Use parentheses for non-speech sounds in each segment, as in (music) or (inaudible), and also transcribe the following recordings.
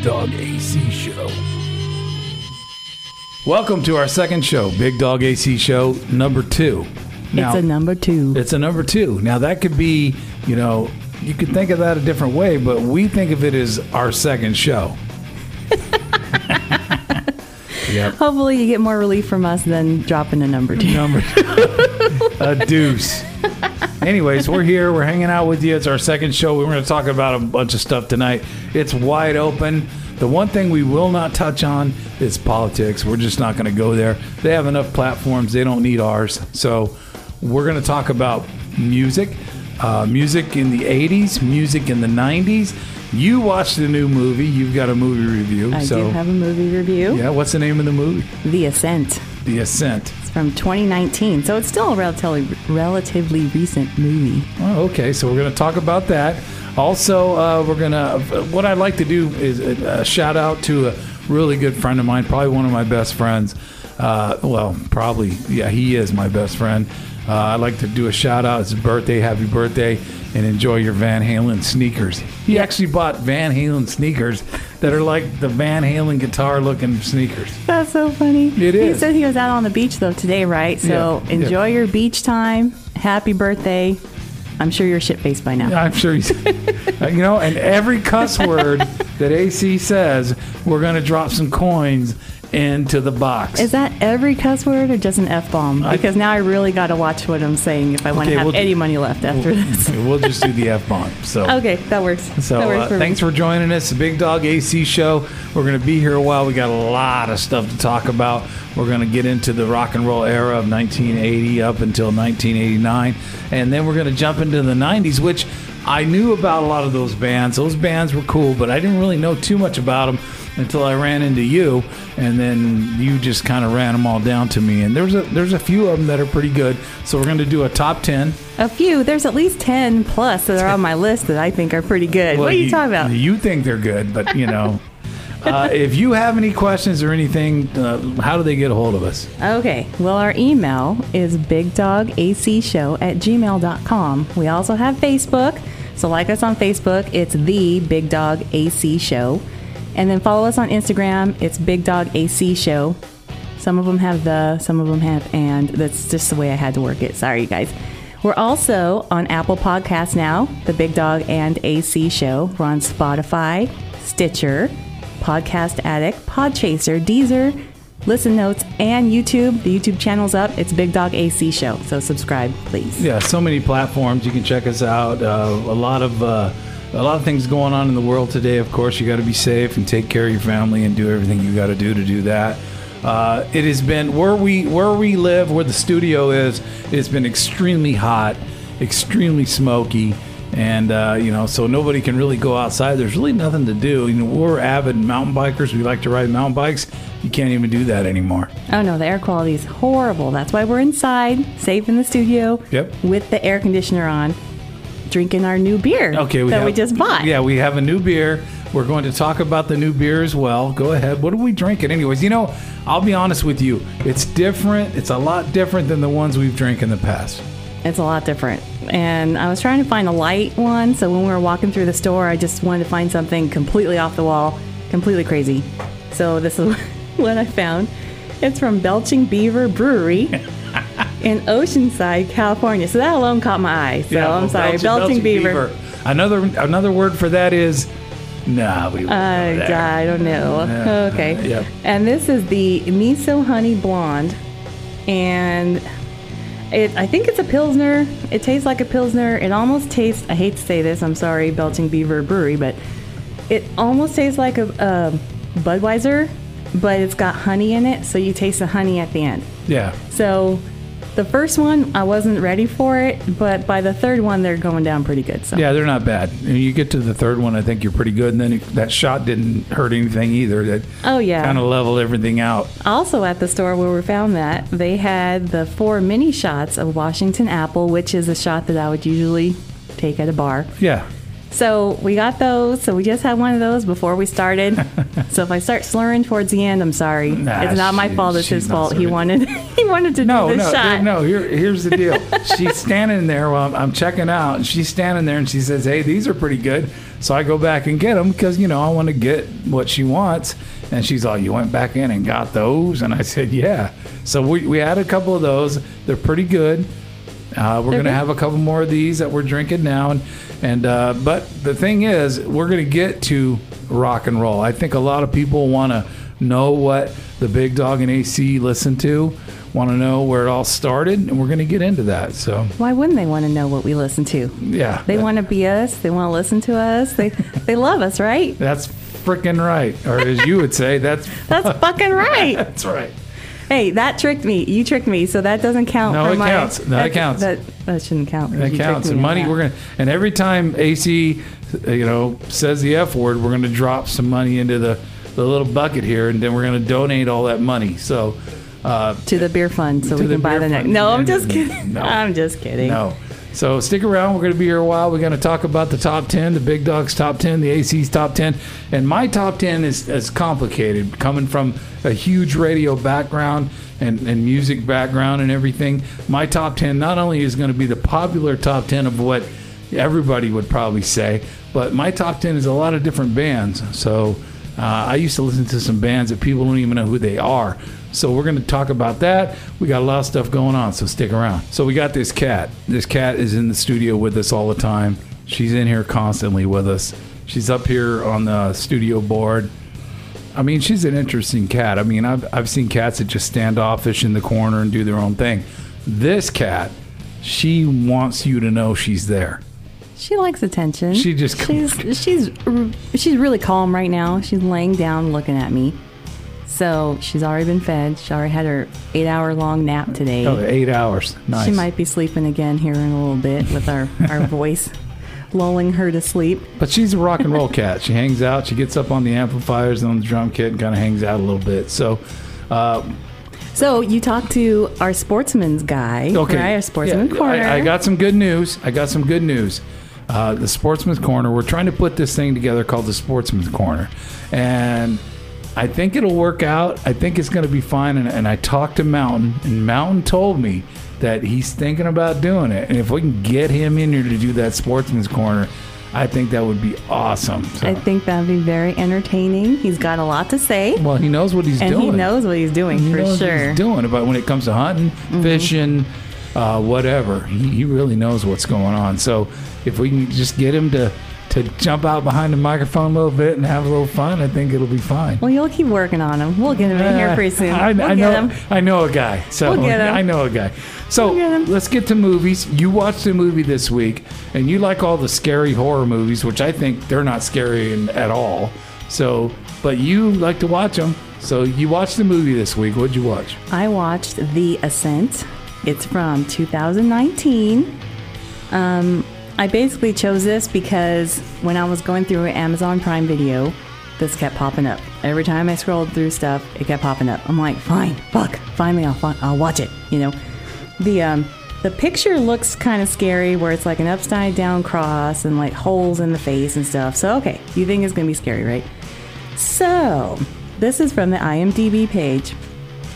Big Dog AC Show. Welcome to our second show, Big Dog AC Show number two. it's a number two. It's a number two. Now that could be, you know, you could think of that a different way, but we think of it as our second show. (laughs) yep. Hopefully, you get more relief from us than dropping a number two. Number (laughs) a deuce. Anyways, we're here. We're hanging out with you. It's our second show. We're going to talk about a bunch of stuff tonight. It's wide open. The one thing we will not touch on is politics. We're just not going to go there. They have enough platforms. They don't need ours. So we're going to talk about music, uh, music in the 80s, music in the 90s. You watched the new movie. You've got a movie review. I so, do have a movie review. Yeah, what's the name of the movie? The Ascent. The Ascent. From 2019, so it's still a relatively relatively recent movie. Oh, okay. So we're going to talk about that. Also, uh, we're going to. What I'd like to do is a, a, shout out to a really good friend of mine, probably one of my best friends. Uh, well, probably, yeah, he is my best friend. Uh, I'd like to do a shout out. It's his birthday. Happy birthday. And enjoy your Van Halen sneakers. He actually bought Van Halen sneakers that are like the Van Halen guitar looking sneakers. That's so funny. It is. He said he was out on the beach though today, right? So Yeah, enjoy yeah. your beach time. Happy birthday. I'm sure you're shit faced by now. I'm sure he's, (laughs) uh, you know, and every cuss word that AC says, we're going to drop some coins into the box. Is that every cuss word or just an F bomb? I- Because now I really got to watch what I'm saying if I want Okay, to have we'll do- any money left after this. (laughs) we'll just do the F bomb. So. Okay, that works. So that works uh, for thanks me. for joining us, the Big Dog AC Show. We're going to be here a while. We got a lot of stuff to talk about. We're going to get into the rock and roll era of 1980 up until 1989, and then we're going to jump into the 90s, which I knew about a lot of those bands. Those bands were cool, but I didn't really know too much about them until I ran into you, and then you just kind of ran them all down to me. And there's a there's a few of them that are pretty good. So we're going to do a top 10. A few. There's at least 10 plus that are on my list that I think are pretty good. what are you, talking about? You think they're good, but you know. (laughs) uh, if you have any questions or anything, uh, how do they get a hold of us? Okay. Well, our email is bigdogacshow at gmail.com. We also have Facebook. So, like us on Facebook, it's the Big Dog AC Show. And then follow us on Instagram, it's Big Dog AC Show. Some of them have the, some of them have and. That's just the way I had to work it. Sorry, you guys. We're also on Apple Podcasts now, the Big Dog and AC Show. We're on Spotify, Stitcher, Podcast Addict, Podchaser, Deezer, Listen Notes, and YouTube. The YouTube channel's up. It's Big Dog AC Show. So subscribe, please. Yeah, so many platforms you can check us out. Uh, a lot of uh, a lot of things going on in the world today. Of course, you got to be safe and take care of your family and do everything you got to do to do that. Uh, it has been where we where we live, where the studio is. It's been extremely hot, extremely smoky, and uh, you know, so nobody can really go outside. There's really nothing to do. You know, we're avid mountain bikers. We like to ride mountain bikes. You can't even do that anymore. Oh no, the air quality is horrible. That's why we're inside, safe in the studio. Yep. With the air conditioner on, drinking our new beer. Okay, we that have, we just bought. Yeah, we have a new beer. We're going to talk about the new beer as well. Go ahead. What are we drinking, anyways? You know, I'll be honest with you. It's different. It's a lot different than the ones we've drank in the past. It's a lot different. And I was trying to find a light one, so when we were walking through the store, I just wanted to find something completely off the wall, completely crazy. So this is (laughs) what I found. It's from Belching Beaver Brewery (laughs) in Oceanside, California. So that alone caught my eye. So Yeah, I'm well, sorry, Belching, Beaver. Another another word for that is nah. We won't I. Uh, I don't know. (laughs) Okay. Yep. And this is the miso honey blonde, and it. I think it's a pilsner. It tastes like a pilsner. It almost tastes. I hate to say this. I'm sorry, Belching Beaver Brewery, but it almost tastes like a, a Budweiser, but it's got honey in it, so you taste the honey at the end. Yeah. So. The first one, I wasn't ready for it, but by the third one, they're going down pretty good. So Yeah, they're not bad. And you get to the third one, I think you're pretty good. And then it- that shot didn't hurt anything either. That Oh, yeah. kind of leveled everything out. Also, at the store where we found that, they had the four mini shots of Washington apple, which is a shot that I would usually take at a bar. Yeah. So we got those. So we just had one of those before we started. (laughs) so if I start slurring towards the end, I'm sorry. Nah, it's not my she- fault. It's his fault. He sorry. wanted (laughs) he wanted to No, do the no, shot. no. Here, here's the deal. (laughs) she's standing there while I'm, I'm checking out, and she's standing there, and she says, "Hey, these are pretty good." So I go back and get them because you know I want to get what she wants. And she's all, "You went back in and got those?" And I said, "Yeah." So we we had a couple of those. They're pretty good. Uh, we're going to have a couple more of these that we're drinking now, and and uh, but the thing is, we're going to get to rock and roll. I think a lot of people want to know what the big dog and AC listen to, want to know where it all started, and we're going to get into that. So Why wouldn't they want to know what we listen to? yeah, They want to be us. They want to listen to us. They they love us, right? That's freaking right, or as you would say, that's (laughs) That's fucking right. (laughs) that's right. Hey, that tricked me. You tricked me, so that doesn't count. No, it my, counts. No, it that, counts. That, that shouldn't count. That counts. And money, we're gonna, and every time AC, uh, you know, says the F word, we're gonna drop some money into the the little bucket here, and then we're gonna donate all that money. So. Uh, to the beer fund, so we can buy the next. No, I'm just kidding. no. I'm just kidding. No. So stick around. We're going to be here a while. We're going to talk about the top 10, the Big Dogs top 10, the AC's top 10. And my top 10 is, is complicated, coming from a huge radio background and, and music background and everything. My top 10 not only is going to be the popular top 10 of what everybody would probably say, but my top 10 is a lot of different bands. So uh, I used to listen to some bands that people don't even know who they are. So we're going to talk about that. We got a lot of stuff going on, so stick around. So we got this cat. This cat is in the studio with us all the time. She's in here constantly with us. She's up here on the studio board. I mean, she's an interesting cat. I mean, I've, I've seen cats that just stand offish in the corner and do their own thing. This cat, she wants you to know she's there. She likes attention. She just (laughs) she's she's she's really calm right now. She's laying down, looking at me. So she's already been fed. She already had her eight hour long nap today. Oh, eight hours. Nice. She might be sleeping again here in a little bit with our, our (laughs) voice lulling her to sleep. But she's a rock and roll (laughs) cat. She hangs out. She gets up on the amplifiers and on the drum kit and kind of hangs out a little bit. So, uh, So you talked to our sportsman's guy, okay. right? Our sportsman Yeah, corner. I, I got some good news. I got some good news. Uh, the Sportsman's Corner. We're trying to put this thing together called the Sportsman's Corner, and I think it'll work out. I think it's going to be fine. And, and I talked to Mountain, and Mountain told me that he's thinking about doing it. And if we can get him in here to do that Sportsman's Corner, I think that would be awesome. So- I think that'd be very entertaining. He's got a lot to say, well, he knows what he's and doing. he knows what he's doing He for knows sure. Mm-hmm. he's doing about when it comes to hunting, fishing, uh, whatever. He, he really knows what's going on. So if we can just get him to to jump out behind the microphone a little bit and have a little fun, I think it'll be fine. Well, you'll keep working on him. We'll get him in here pretty soon. Uh, I, we'll I know. him. I know a guy. So We'll get him. I know a guy. So We'll let's get to movies. You watched a movie this week, and you like all the scary horror movies, which I think they're not scary in, at all. So, but you like to watch them. So you watched the movie this week. What'd you watch? I watched The Ascent. It's from 2019. Um, I basically chose this because when I was going through Amazon Prime Video, this kept popping up. Every time I scrolled through stuff, it kept popping up. I'm like, fine, fuck, finally I'll, I'll watch it. You know, the um, the picture looks kind of scary, where it's like an upside down cross and like holes in the face and stuff. So okay, you think it's gonna be scary, right? So this is from the IMDb page.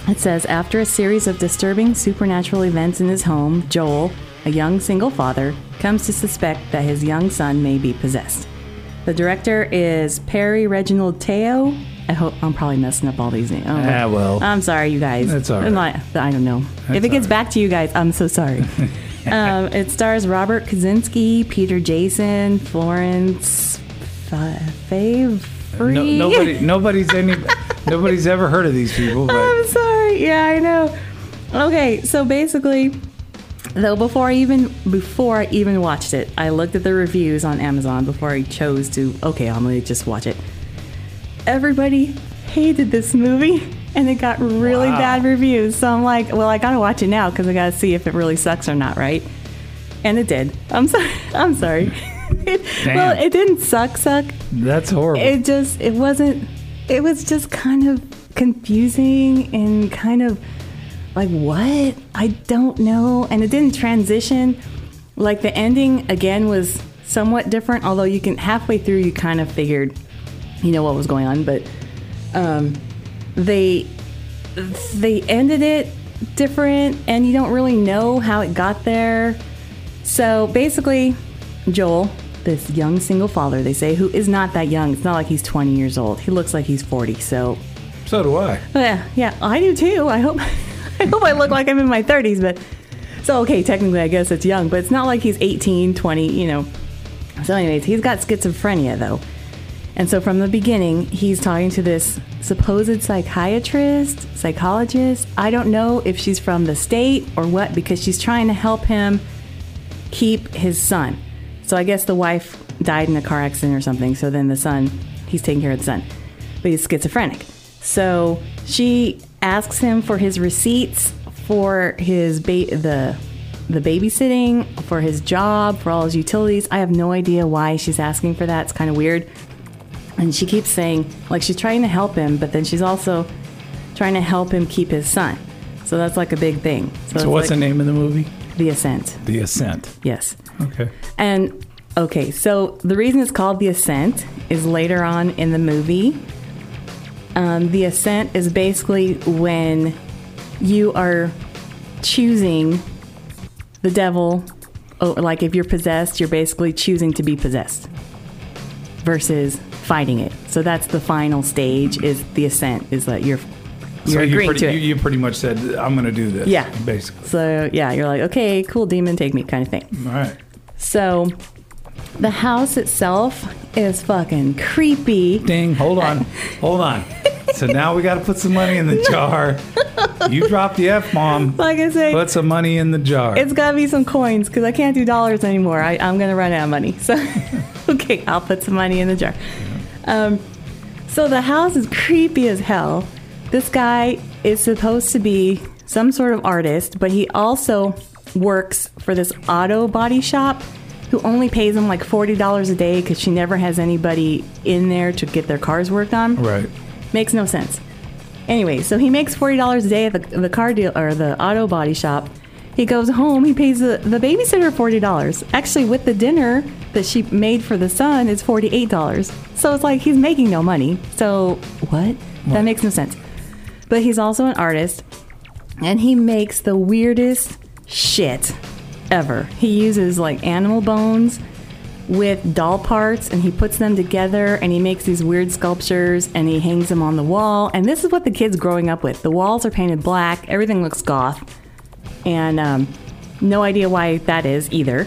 It says After a series of disturbing supernatural events in his home, Joel, a young single father, comes to suspect that his young son may be possessed. The director is Perry Reginald Teo. I hope I'm probably messing up all these names. Oh, Ah, well. I'm sorry, you guys. That's all I'm not- I don't know. if it gets all back to you guys, I'm so sorry. (laughs) um, it stars Robert Kazinsky, Peter Jason, Florence Fa- Favre. No, nobody, nobody's any, (laughs) nobody's ever heard of these people. But I'm sorry. Yeah, I know. Okay, so basically, though before I even before I even watched it, I looked at the reviews on Amazon before I chose to. Okay, I'm gonna just watch it. Everybody hated this movie, and it got really Wow. bad reviews. So I'm like, well, I gotta watch it now because I gotta see if it really sucks or not, right? And it did. (laughs) I'm sorry. I'm sorry. It, (laughs) well, it didn't suck. Suck that's horrible. it just it wasn't it was just kind of confusing and kind of like what i don't know and it didn't transition like the ending again was somewhat different. Although you can halfway through, you kind of figured, you know, what was going on. But um, they they ended it different, and you don't really know how it got there. So basically, Joel, this young single father, they say, who is not that young. It's not like he's 20 years old. He looks like he's 40. So So do I. yeah, yeah, I do too. I hope (laughs) I hope I look like I'm in my 30s, but so okay, technically I guess it's young, but it's not like he's 18, 20, you know. So anyways, he's got schizophrenia though. And so from the beginning, he's talking to this supposed psychiatrist, psychologist. I don't know if she's from the state or what because she's trying to help him keep his son. So I guess the wife died in a car accident or something. So then the son, he's taking care of the son, but he's schizophrenic. So she asks him for his receipts for his ba- the the babysitting, for his job, for all his utilities. I have no idea why she's asking for that. It's kind of weird. And she keeps saying like she's trying to help him, but then she's also trying to help him keep his son. So that's like a big thing. So it's what's like the name of the movie? The Ascent. The Ascent. Yes. Okay. And okay, so the reason it's called The Ascent is later on in the movie. Um, the Ascent is basically when you are choosing the devil, like if you're possessed, you're basically choosing to be possessed versus fighting it. So that's the final stage is the ascent is that you're you're so you agreeing pretty, to it. You, you pretty much said, I'm going to do this. Yeah. Basically. so yeah, you're like, okay, cool demon, take me kind of thing. All right. So the house itself is fucking creepy. Ding. Hold on. Hold on. So now we got to put some money in the (laughs) jar. You dropped the F bomb. Like I say, Put some money in the jar. it's got to be some coins because I can't do dollars anymore. I, I'm going to run out of money. So, (laughs) okay, I'll put some money in the jar. Um, so the house is creepy as hell. This guy is supposed to be some sort of artist, but he also works for this auto body shop who only pays him like $40 a day because she never has anybody in there to get their cars worked on. right. Makes no sense. Anyway, so he makes forty dollars a day at the, the car deal or the auto body shop. He goes home. He pays the, the babysitter forty dollars. Actually, with the dinner that she made for the son, eight dollars. So it's like he's making no money. So what? That makes no sense. But he's also an artist, and he makes the weirdest shit ever. He uses like animal bones with doll parts and he puts them together and he makes these weird sculptures and he hangs them on the wall. And this is what the kid's growing up with. The walls are painted black, everything looks goth, and um, no idea why that is either.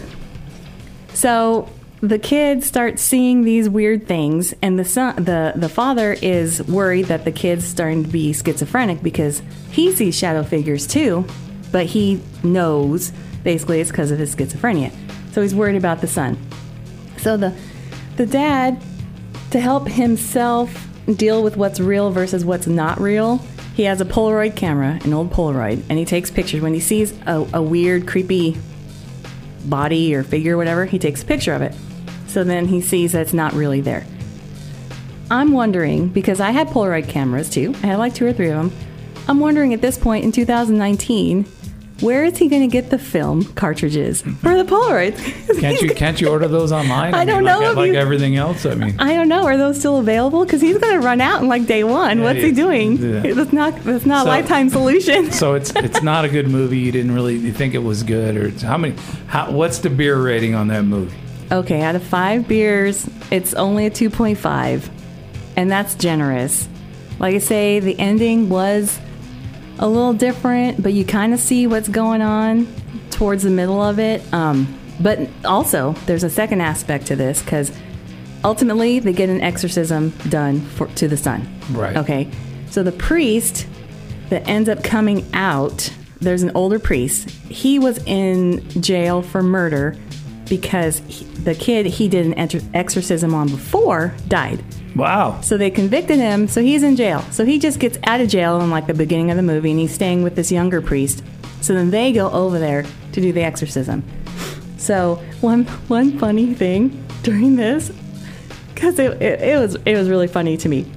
So the kid starts seeing these weird things, and the son, the the father is worried that the kid's starting to be schizophrenic because he sees shadow figures too, but he knows basically it's because of his schizophrenia. So he's worried about the son. So the the dad, to help himself deal with what's real versus what's not real, he has a Polaroid camera, an old Polaroid, and he takes pictures. When he sees a, a weird, creepy body or figure, or whatever, he takes a picture of it. So then he sees that it's not really there. I'm wondering because I had Polaroid cameras too. I had like two or three of them. I'm wondering at this point in 2019, where is he going to get the film cartridges mm-hmm. for the Polaroids? (laughs) Can't you can't you order those online? I don't mean, know Like, if like you- everything else. I mean, I don't know. Are those still available? Because he's going to run out in like day one. Yeah, What's he doing? Yeah. (laughs) That's not. That's not So- a lifetime solution. so it's (laughs) it's not a good movie. You didn't really you think it was good, or it's- how many? How, what's the beer rating on that movie? Okay, out of five beers, it's only a 2.5, and that's generous. Like I say, the ending was a little different, but you kind of see what's going on towards the middle of it. Um, but also, there's a second aspect to this because ultimately they get an exorcism done for, to the son. Right. Okay, so the priest that ends up coming out, there's an older priest. He was in jail for murder because he, the kid he did an enter- exorcism on before died. Wow. So they convicted him, so he's in jail. So he just gets out of jail in like the beginning of the movie and he's staying with this younger priest. So then they go over there to do the exorcism. So one one funny thing during this, because it, it, it was it was really funny to me.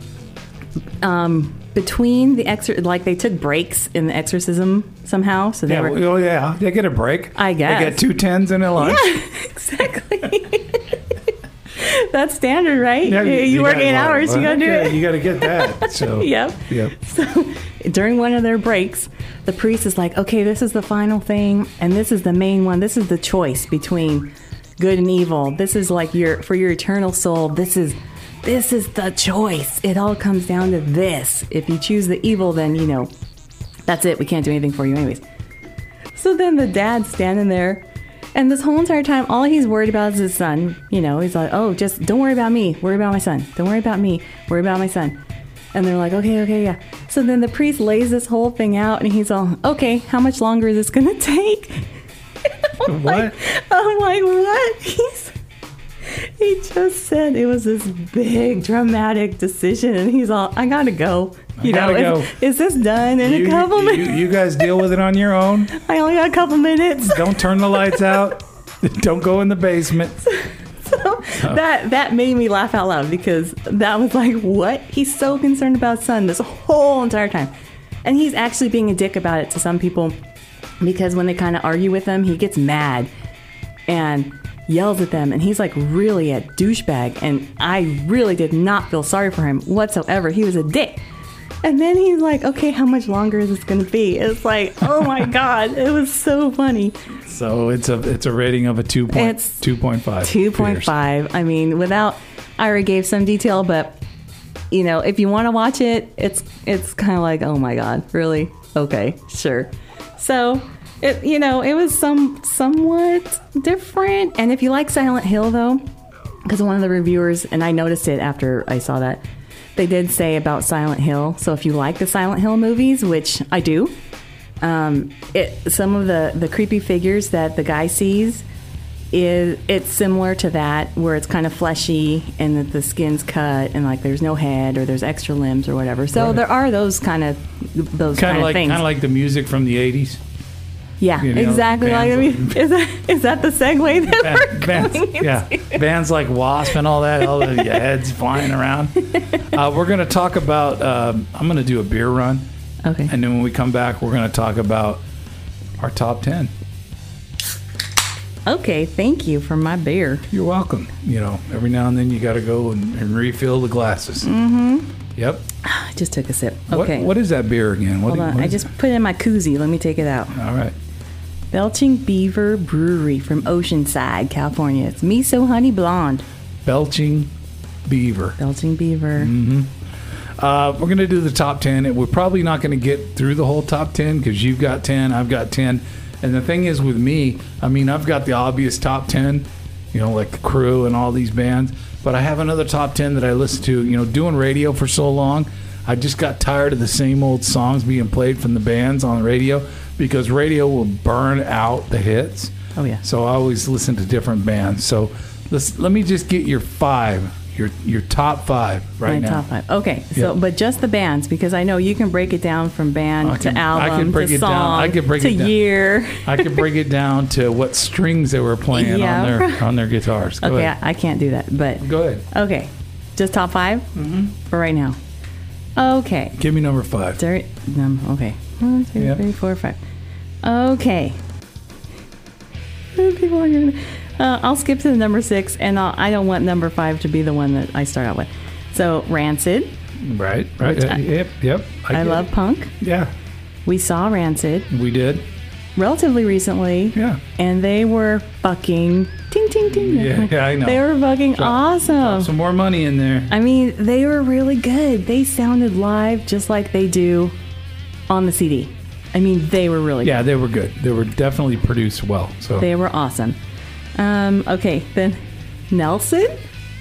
Um, between the exor like they took breaks in the exorcism somehow. So they Yeah, were well, yeah, they get a break. I guess. they get two tens and a lunch. Yeah, (laughs) exactly. (laughs) That's standard, right? Yeah, you, you work eight hours, you gotta do yeah, it. You got to get that. (laughs) So Yep. Yep. So during one of their breaks, the priest is like, okay, this is the final thing, and this is the main one. This is the choice between good and evil. This is like your for your eternal soul. This is this is the choice. It all comes down to this. If you choose the evil, then you know that's it. We can't do anything for you anyways. So then the dad's standing there, and this whole entire time, all he's worried about is his son. You know, he's like, oh, just don't worry about me. Worry about my son. Don't worry about me. Worry about my son. And they're like, okay, okay, yeah. So then the priest lays this whole thing out, and he's all, okay, how much longer is this going (laughs) to take? I'm What? Like, I'm like, what? (laughs) He's, he just said it was this big dramatic decision, and he's all, I gotta go. You gotta know, is, go. is this done in You, a couple you, minutes? you guys deal with it on your own. (laughs) I only got a couple minutes. (laughs) Don't turn the lights out. (laughs) Don't go in the basement. So uh. that that made me laugh out loud because that was like what he's so concerned about son this whole entire time and he's actually being a dick about it to some people because when they kind of argue with him he gets mad and yells at them and he's like really a douchebag and i really did not feel sorry for him whatsoever he was a dick and then he's like okay how much longer is this going to be it's like oh my (laughs) god it was so funny So it's a it's a rating of a two two point five. Two point five. I mean, without I already gave some detail, but you know, if you want to watch it, it's it's kind of like, oh my god, really? Okay, sure. So, it you know, it was some somewhat different. And if you like Silent Hill, though, because one of the reviewers and I noticed it after I saw that they did say about Silent Hill. So if you like the Silent Hill movies, which I do, um, it some of the the creepy figures that the guy sees is it's similar to that where it's kind of fleshy and that the skin's cut and like there's no head or there's extra limbs or whatever. So Right. there are those kind of those Kind kind, of like things. kind of like the music from the eighties. Yeah, you know, exactly. Like I mean, is that is that the segue that we're bands, into? yeah, bands like W.A.S.P. and all that, all the heads flying around. (laughs) Uh, we're going to talk about. Um, I'm going to do a beer run, Okay. and then when we come back, we're going to talk about our top ten. Okay. Thank you for my beer. You're welcome. You know, every now and then you got to go and, and refill the glasses. Mm-hmm. Yep. I (sighs) just took a sip. What- Okay. what is that beer again? What Hold do- on. I just it? put it in my koozie. Let me take it out. All right. Belching Beaver Brewery from Oceanside, California. It's miso honey blonde. Belching Beaver. Belching Beaver. Mm-hmm. Uh, we're going to do the top 10. and We're probably not going to get through the whole top 10 because you've got 10, I've got 10. And the thing is with me, I mean, I've got the obvious top 10, you know, like the crew and all these bands. But I have another top 10 that I listen to, you know, doing radio for so long. I just got tired of the same old songs being played from the bands on the radio because radio will burn out the hits. Oh, yeah. So I always listen to different bands. So let's, let me just get your five, your your top five right my now. top five. Okay, so Yeah. but just the bands because I know you can break it down from band I can- to I album can break to it song down. I can break to it down. To year. I can break it down to what strings they were playing Yeah. on their on their guitars. Go okay, ahead. I, I can't do that, but Go ahead. okay, just top 5 mm-hmm. for right now. Okay, Give me number five. Dirt. Um, okay, one, two, three, four, five. Okay. People are gonna. Uh, I'll skip to the number six, and I'll, I don't want number five to be the one that I start out with. So Rancid. Right. Right. Uh, I- yep. Yep. I, get love it. punk. Yeah. We saw Rancid We did. relatively recently. Yeah. And they were fucking ting ting ting. Yeah, yeah, I know. They were fucking awesome. Some more money in there. I mean, they were really good. They sounded live just like they do on the CD. I mean, they were really Yeah, they were good. They were definitely produced well. So They were awesome. Um, okay, then Nelson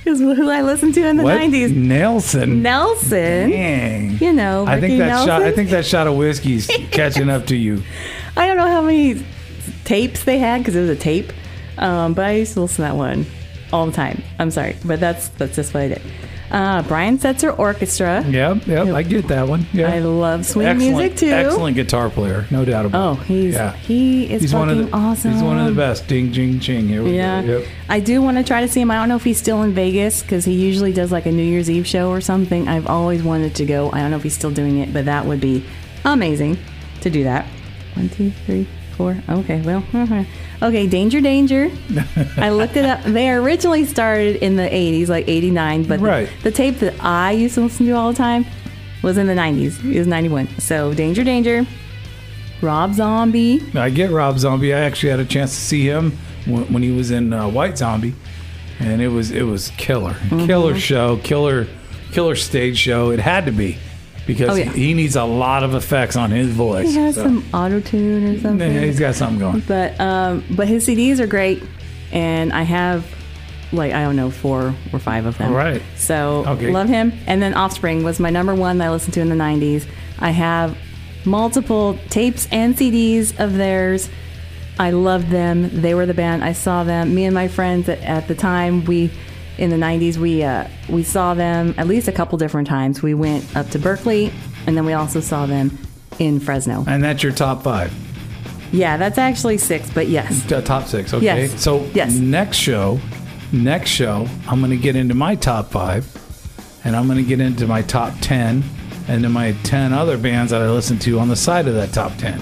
is who I listened to in the what? 90s. Nelson. Nelson. Dang. You know, I think that shot. I think that shot of whiskey's (laughs) catching up to you. I don't know how many tapes they had because it was a tape, um, but I used to listen to that one all the time. I'm sorry, but that's that's just what I did. Uh, Brian Setzer Orchestra. Yep, yep, I get that one. Yeah. I love swing excellent, music too. Excellent guitar player, no doubt about it. Oh, he's Yeah. he is He's fucking one of the awesome. He's one of the best. Ding, ding, ching. Here we Yeah, go. Yep. I do want to try to see him. I don't know if he's still in Vegas because he usually does like a New Year's Eve show or something. I've always wanted to go. I don't know if he's still doing it, but that would be amazing to do that. One, two, three, four. Okay, well, (laughs) okay. Danger, danger. I looked it up. They originally started in the '80s, like '89, but the- the, tape that I used to listen to all the time was in the '90s. It was '91. So, danger, danger. Rob Zombie. I get Rob Zombie. I actually had a chance to see him when, when he was in uh, White Zombie, and it was it was killer, Mm-hmm. killer show, killer, killer stage show. It had to be because Oh, yeah. he, needs a lot of effects on his voice. He has So, some auto tune or something. yeah, he's got something going. But um, but his CDs are great, and I have like I don't know four or five of them. All right. So Okay. love him. And then Offspring was my number one that I listened to in the '90s. I have multiple tapes and CDs of theirs. I loved them. They were the band. I saw them. Me and my friends at, at the time we. In the '90s, we uh, we saw them at least a couple different times. We went up to Berkeley, and then we also saw them in Fresno. And that's your top five, Yeah, that's actually six, but yes. T- top six. Okay. Yes. So Yes. next show, next show, I'm going to get into my top five, and I'm going to get into my top ten, and then my ten other bands that I listen to on the side of that top ten.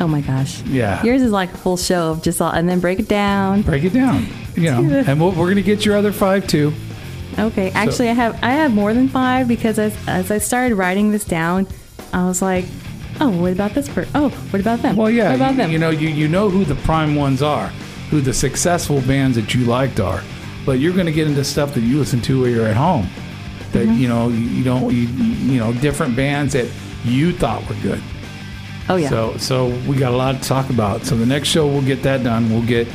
Oh my gosh. Yeah. Yours is like a full show of just all, and then break it down. break it down you know (laughs) and we'll, we're gonna get your other five too Okay, actually, I have I have more than five because as as I started writing this down, I was like, oh, what about this person? Oh, what about them? well yeah what about you, them? you know you, you know who the prime ones are who the successful bands that you liked are but you're gonna get into stuff that you listen to when you're at home that Mm-hmm. you know you, you don't you, you know different bands that you thought were good oh yeah. so so we got a lot to talk about so the next show we'll get that done we'll get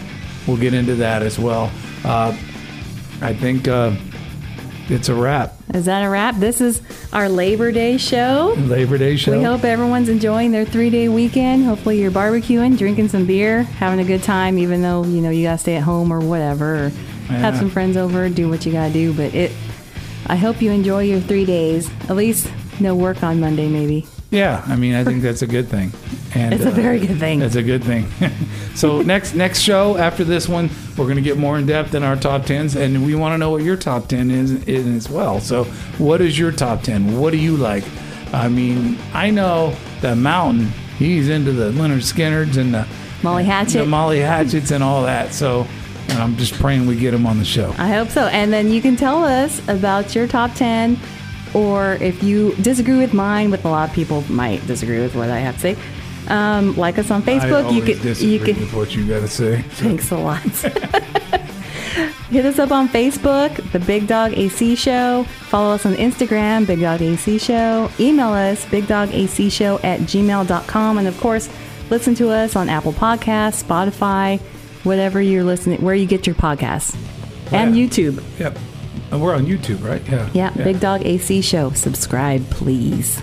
we'll get into that as well uh, i think uh, it's a wrap is that a wrap? This is our Labor Day show. labor day show We hope everyone's enjoying their three day weekend. Hopefully, you're barbecuing, drinking some beer, having a good time, even though you know you gotta stay at home or whatever, or have some friends over, do what you gotta do. But it, I hope you enjoy your three days. At least no work on Monday, maybe. Yeah, I mean, I think that's a good thing. And It's a very uh, good thing. That's a good thing. (laughs) so next next show after this one, we're going to get more in depth in our top tens, and we want to know what your top ten is, is as well. So, what is your top ten? What do you like? I mean, I know that Mountain. He's into the Lynyrd Skynyrds and the Molly Hatchet, the Molly Hatchets and all that. So, and I'm just praying we get him on the show. I hope so. And then you can tell us about your top 10, or if you disagree with mine, with a lot of people might disagree with what I have to say. Um, like us on Facebook. You disagree you with what you got to say. (laughs) Thanks a lot. (laughs) Hit us up on Facebook, The Big Dog AC Show. Follow us on Instagram, Big Dog AC Show. Email us, bigdogacshow at gmail.com. And of course, listen to us on Apple Podcasts, Spotify, whatever you're listening, where you get your podcasts. And Yeah. YouTube. Yep. And we're on YouTube, right? Yeah. Yeah, Big Dog AC Show. Subscribe, please.